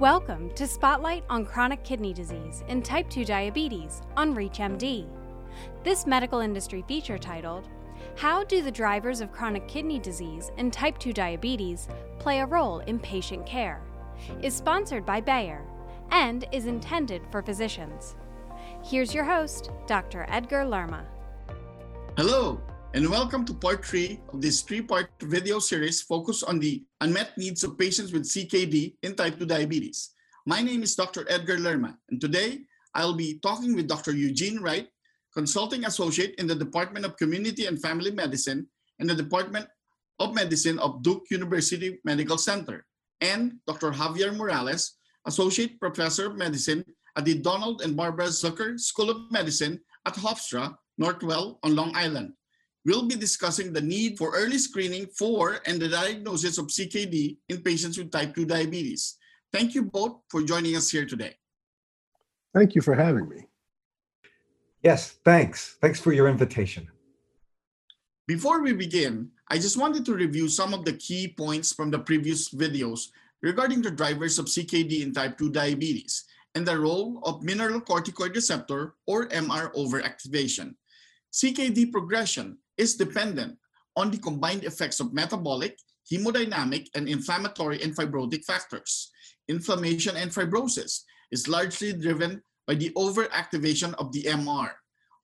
Welcome to Spotlight on Chronic Kidney Disease and Type 2 Diabetes on ReachMD. This medical industry feature titled, How Do the Drivers of Chronic Kidney Disease and Type 2 Diabetes Play a Role in Patient Care? is sponsored by Bayer and is intended for physicians. Here's your host, Dr. Edgar Lerma. Hello, and welcome to part three of this three part video series focused on the unmet needs of patients with CKD and type 2 diabetes. My name is Dr. Edgar Lerma, and today I'll be talking with Dr. Eugene Wright, Consulting Associate in the Department of Community and Family Medicine and the Department of Medicine of Duke University Medical Center, and Dr. Javier Morales, Associate Professor of Medicine at the Donald and Barbara Zucker School of Medicine at Hofstra, Northwell on Long Island. We'll be discussing the need for early screening for and the diagnosis of CKD in patients with type 2 diabetes. Thank you both for joining us here today. Thank you for having me. Yes, thanks. Thanks for your invitation. Before we begin, I just wanted to review some of the key points from the previous videos regarding the drivers of CKD in type 2 diabetes and the role of mineralocorticoid receptor or MR overactivation. CKD progression is dependent on the combined effects of metabolic, hemodynamic, and inflammatory and fibrotic factors. Inflammation and fibrosis is largely driven by the overactivation of the MR.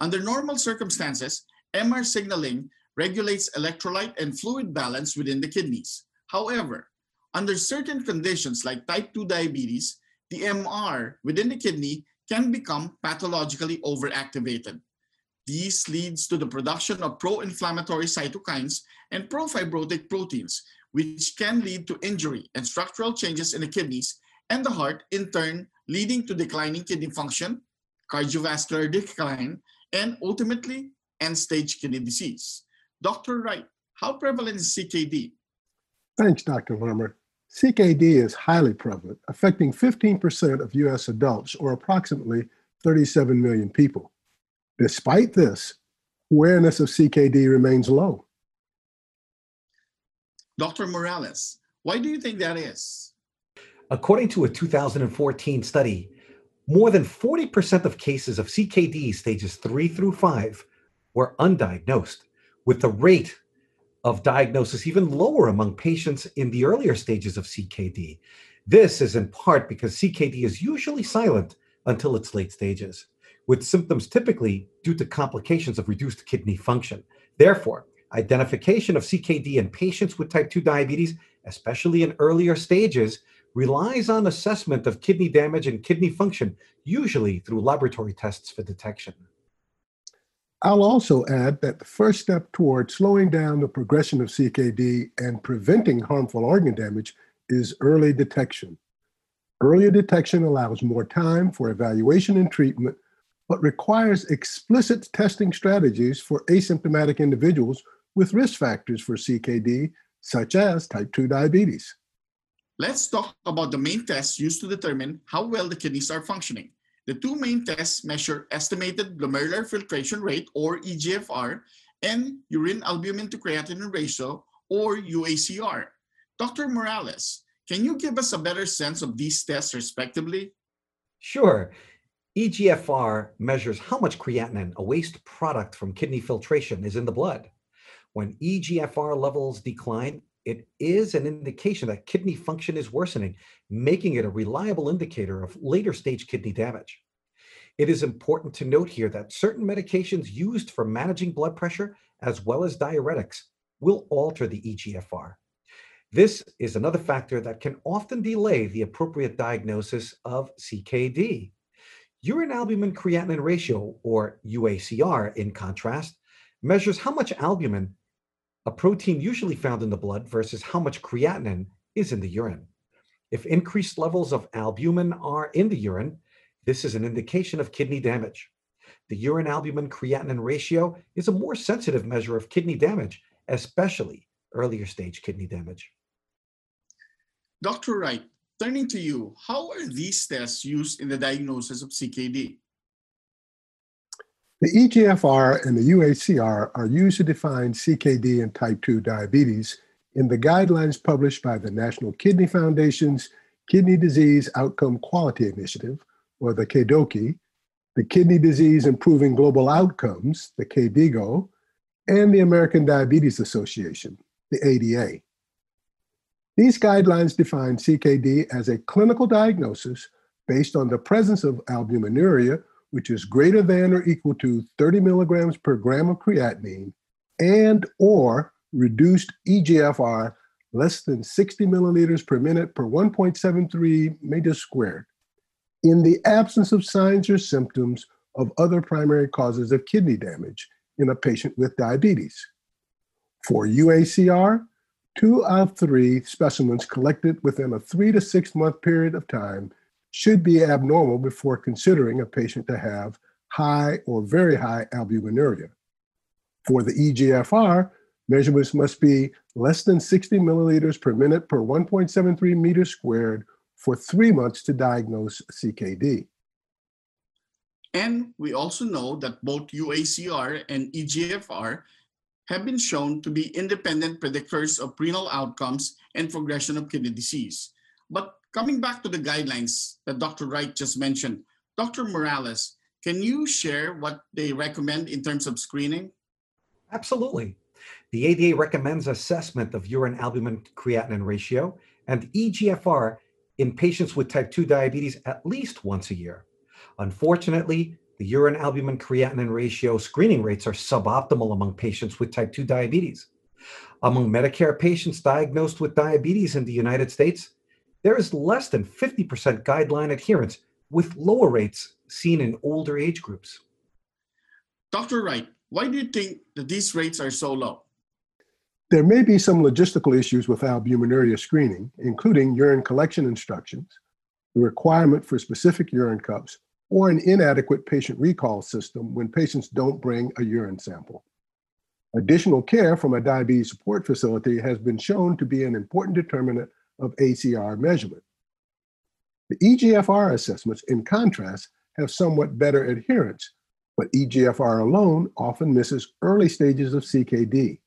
Under normal circumstances, MR signaling regulates electrolyte and fluid balance within the kidneys. However, under certain conditions like type 2 diabetes, the MR within the kidney can become pathologically overactivated. This leads to the production of pro-inflammatory cytokines and pro-fibrotic proteins, which can lead to injury and structural changes in the kidneys and the heart, in turn leading to declining kidney function, cardiovascular decline, and ultimately end-stage kidney disease. Dr. Wright, how prevalent is CKD? Thanks, Dr. Lerma. CKD is highly prevalent, affecting 15% of US adults, or approximately 37 million people. Despite this, awareness of CKD remains low. Dr. Morales, why do you think that is? According to a 2014 study, more than 40% of cases of CKD stages 3 through 5 were undiagnosed, with the rate of diagnosis even lower among patients in the earlier stages of CKD. This is in part because CKD is usually silent until its late stages, with symptoms typically due to complications of reduced kidney function. Therefore, identification of CKD in patients with type 2 diabetes, especially in earlier stages, relies on assessment of kidney damage and kidney function, usually through laboratory tests for detection. I'll also add that the first step toward slowing down the progression of CKD and preventing harmful organ damage is early detection. Earlier detection allows more time for evaluation and treatment, but requires explicit testing strategies for asymptomatic individuals with risk factors for CKD, such as type 2 diabetes. Let's talk about the main tests used to determine how well the kidneys are functioning. The two main tests measure estimated glomerular filtration rate, or EGFR, and urine albumin to creatinine ratio, or UACR. Dr. Morales, can you give us a better sense of these tests respectively? Sure. EGFR measures how much creatinine, a waste product from kidney filtration, is in the blood. When EGFR levels decline, it is an indication that kidney function is worsening, making it a reliable indicator of later stage kidney damage. It is important to note here that certain medications used for managing blood pressure, as well as diuretics, will alter the EGFR. This is another factor that can often delay the appropriate diagnosis of CKD. Urine albumin creatinine ratio, or UACR, in contrast, measures how much albumin a protein usually found in the blood versus how much creatinine is in the urine. If increased levels of albumin are in the urine, this is an indication of kidney damage. The urine albumin creatinine ratio is a more sensitive measure of kidney damage, especially earlier stage kidney damage. Dr. Wright, turning to you, how are these tests used in the diagnosis of CKD? The EGFR and the UACR are used to define CKD and type 2 diabetes in the guidelines published by the National Kidney Foundation's Kidney Disease Outcome Quality Initiative, or the KDOQI, the Kidney Disease Improving Global Outcomes, the KDIGO, and the American Diabetes Association, the ADA. These guidelines define CKD as a clinical diagnosis based on the presence of albuminuria, which is greater than or equal to 30 milligrams per gram of creatinine, and or reduced EGFR less than 60 milliliters per minute per 1.73 meters squared, in the absence of signs or symptoms of other primary causes of kidney damage in a patient with diabetes. For UACR, two out of three specimens collected within a three to six month period of time should be abnormal before considering a patient to have high or very high albuminuria. For the EGFR, measurements must be less than 60 milliliters per minute per 1.73 meters squared for three months to diagnose CKD. And we also know that both UACR and EGFR have been shown to be independent predictors of renal outcomes and progression of kidney disease. But coming back to the guidelines that Dr. Wright just mentioned, Dr. Morales, can you share what they recommend in terms of screening? Absolutely. The ADA recommends assessment of urine albumin creatinine ratio and EGFR in patients with type 2 diabetes at least once a year. Unfortunately, the urine albumin creatinine ratio screening rates are suboptimal among patients with type 2 diabetes. Among Medicare patients diagnosed with diabetes in the United States, there is less than 50% guideline adherence, with lower rates seen in older age groups. Dr. Wright, why do you think that these rates are so low? There may be some logistical issues with albuminuria screening, including urine collection instructions, the requirement for specific urine cups, or an inadequate patient recall system when patients don't bring a urine sample. Additional care from a diabetes support facility has been shown to be an important determinant of ACR measurement. The EGFR assessments, in contrast, have somewhat better adherence, but EGFR alone often misses early stages of CKD.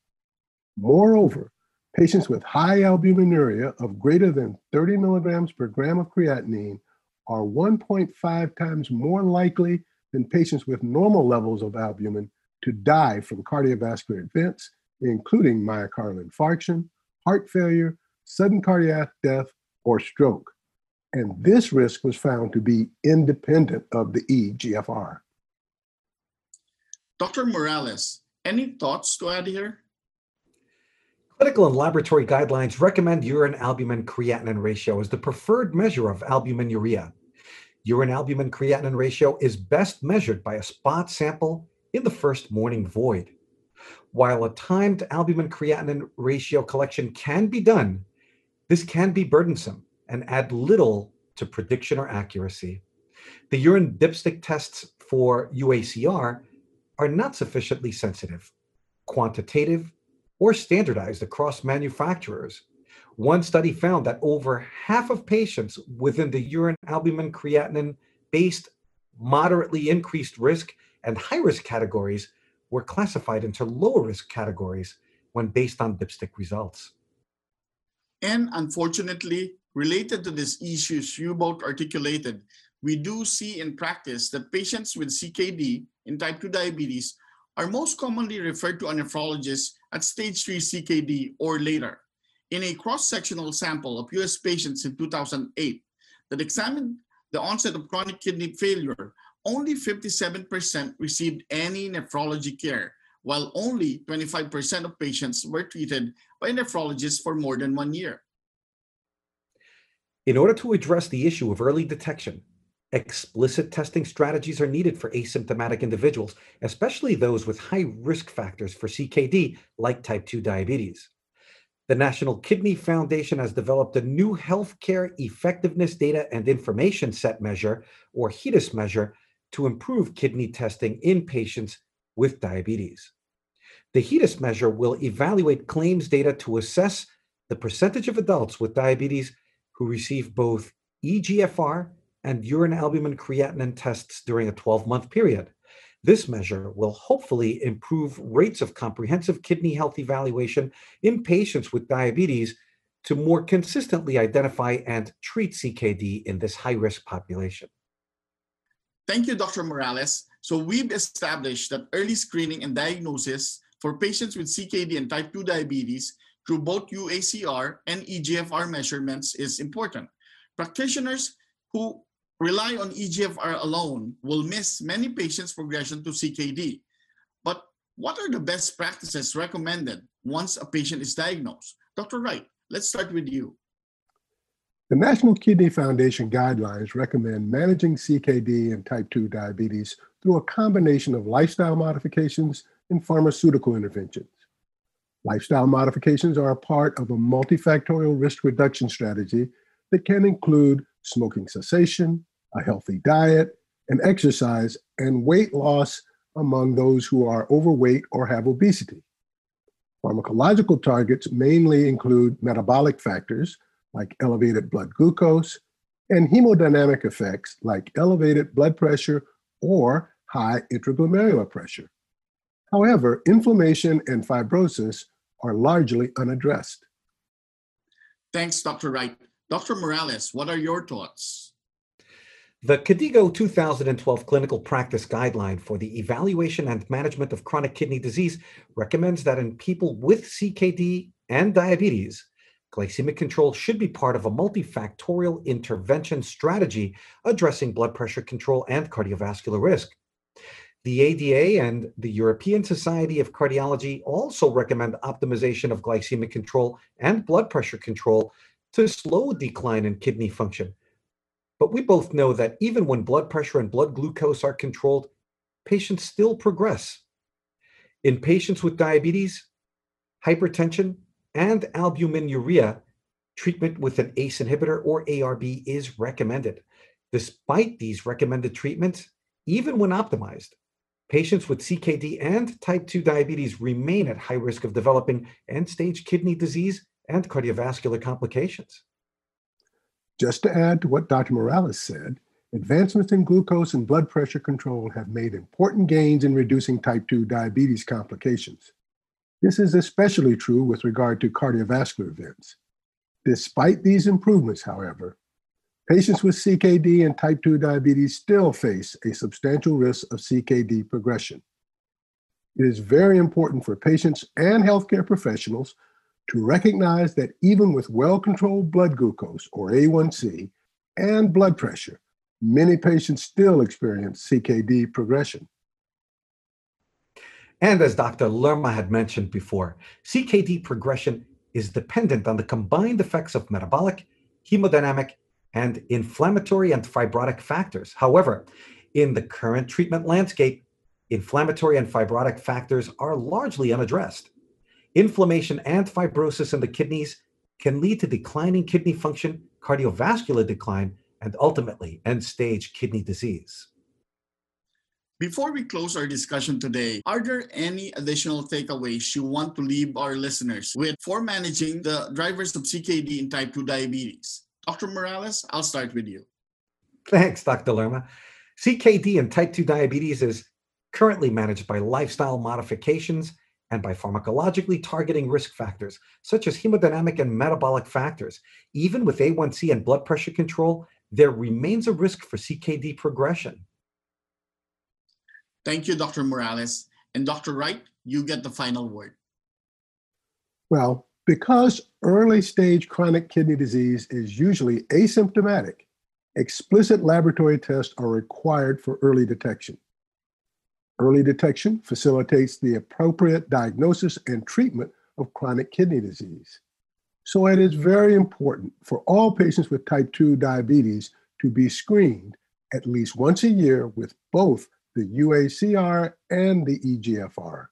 Moreover, patients with high albuminuria of greater than 30 milligrams per gram of creatinine are 1.5 times more likely than patients with normal levels of albumin to die from cardiovascular events, including myocardial infarction, heart failure, sudden cardiac death, or stroke. And this risk was found to be independent of the EGFR. Dr. Morales, any thoughts to add here? Clinical and laboratory guidelines recommend urine albumin creatinine ratio as the preferred measure of albuminuria. Urine albumin creatinine ratio is best measured by a spot sample in the first morning void. While a timed albumin creatinine ratio collection can be done, this can be burdensome and add little to prediction or accuracy. The urine dipstick tests for UACR are not sufficiently sensitive, quantitative, or standardized across manufacturers. One study found that over half of patients within the urine albumin creatinine based moderately increased risk and high risk categories were classified into lower risk categories when based on dipstick results. And unfortunately, related to these issues you both articulated, we do see in practice that patients with CKD in type 2 diabetes are most commonly referred to a nephrologist at stage 3 CKD or later. In a cross-sectional sample of US patients in 2008 that examined the onset of chronic kidney failure, only 57% received any nephrology care, while only 25% of patients were treated by nephrologists for more than one year. In order to address the issue of early detection, Explicit testing strategies are needed for asymptomatic individuals, especially those with high risk factors for CKD, like type 2 diabetes. The National Kidney Foundation has developed a new healthcare effectiveness data and information set measure, or HEDIS measure, to improve kidney testing in patients with diabetes. The HEDIS measure will evaluate claims data to assess the percentage of adults with diabetes who receive both EGFR and urine albumin creatinine tests during a 12 month period. This measure will hopefully improve rates of comprehensive kidney health evaluation in patients with diabetes to more consistently identify and treat CKD in this high risk population. Thank you, Dr. Morales. So we've established that early screening and diagnosis for patients with CKD and type 2 diabetes through both UACR and EGFR measurements is important. Practitioners who rely on EGFR alone will miss many patients' progression to CKD. But what are the best practices recommended once a patient is diagnosed? Dr. Wright, let's start with you. The National Kidney Foundation guidelines recommend managing CKD and type 2 diabetes through a combination of lifestyle modifications and pharmaceutical interventions. Lifestyle modifications are a part of a multifactorial risk reduction strategy that can include smoking cessation, a healthy diet, and exercise, and weight loss among those who are overweight or have obesity. Pharmacological targets mainly include metabolic factors like elevated blood glucose and hemodynamic effects like elevated blood pressure or high intraglomerular pressure. However, inflammation and fibrosis are largely unaddressed. Thanks, Dr. Wright. Dr. Morales, what are your thoughts? The KDIGO 2012 Clinical Practice Guideline for the Evaluation and Management of Chronic Kidney Disease recommends that in people with CKD and diabetes, glycemic control should be part of a multifactorial intervention strategy addressing blood pressure control and cardiovascular risk. The ADA and the European Society of Cardiology also recommend optimization of glycemic control and blood pressure control to slow decline in kidney function. But we both know that even when blood pressure and blood glucose are controlled, patients still progress. In patients with diabetes, hypertension, and albuminuria, treatment with an ACE inhibitor or ARB is recommended. Despite these recommended treatments, even when optimized, Patients with CKD and type 2 diabetes remain at high risk of developing end stage kidney disease and cardiovascular complications. Just to add to what Dr. Morales said, advancements in glucose and blood pressure control have made important gains in reducing type 2 diabetes complications. This is especially true with regard to cardiovascular events. Despite these improvements, however, Patients with CKD and type 2 diabetes still face a substantial risk of CKD progression. It is very important for patients and healthcare professionals to recognize that even with well controlled blood glucose, or A1C, and blood pressure, many patients still experience CKD progression. And as Dr. Lerma had mentioned before, CKD progression is dependent on the combined effects of metabolic, hemodynamic, and inflammatory and fibrotic factors. However, in the current treatment landscape, inflammatory and fibrotic factors are largely unaddressed. Inflammation and fibrosis in the kidneys can lead to declining kidney function, cardiovascular decline, and ultimately end stage kidney disease. Before we close our discussion today, are there any additional takeaways you want to leave our listeners with for managing the drivers of CKD in type 2 diabetes? Dr. Morales, I'll start with you. Thanks, Dr. Lerma. CKD and type 2 diabetes is currently managed by lifestyle modifications and by pharmacologically targeting risk factors such as hemodynamic and metabolic factors. Even with A1C and blood pressure control, there remains a risk for CKD progression. Thank you, Dr. Morales. And Dr. Wright, you get the final word. Well, because early stage chronic kidney disease is usually asymptomatic, explicit laboratory tests are required for early detection. Early detection facilitates the appropriate diagnosis and treatment of chronic kidney disease. So it is very important for all patients with type 2 diabetes to be screened at least once a year with both the UACR and the EGFR.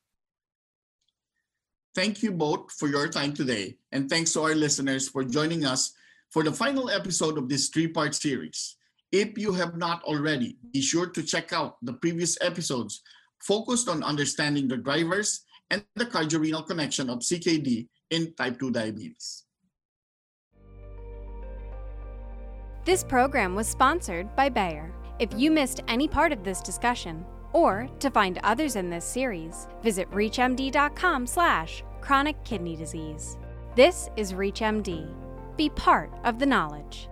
Thank you both for your time today, and thanks to our listeners for joining us for the final episode of this three part series. If you have not already, be sure to check out the previous episodes focused on understanding the drivers and the cardiorenal connection of CKD in type 2 diabetes. This program was sponsored by Bayer. If you missed any part of this discussion, or to find others in this series, visit reachmd.com slash chronic kidney disease. This is ReachMD, Be part of the knowledge.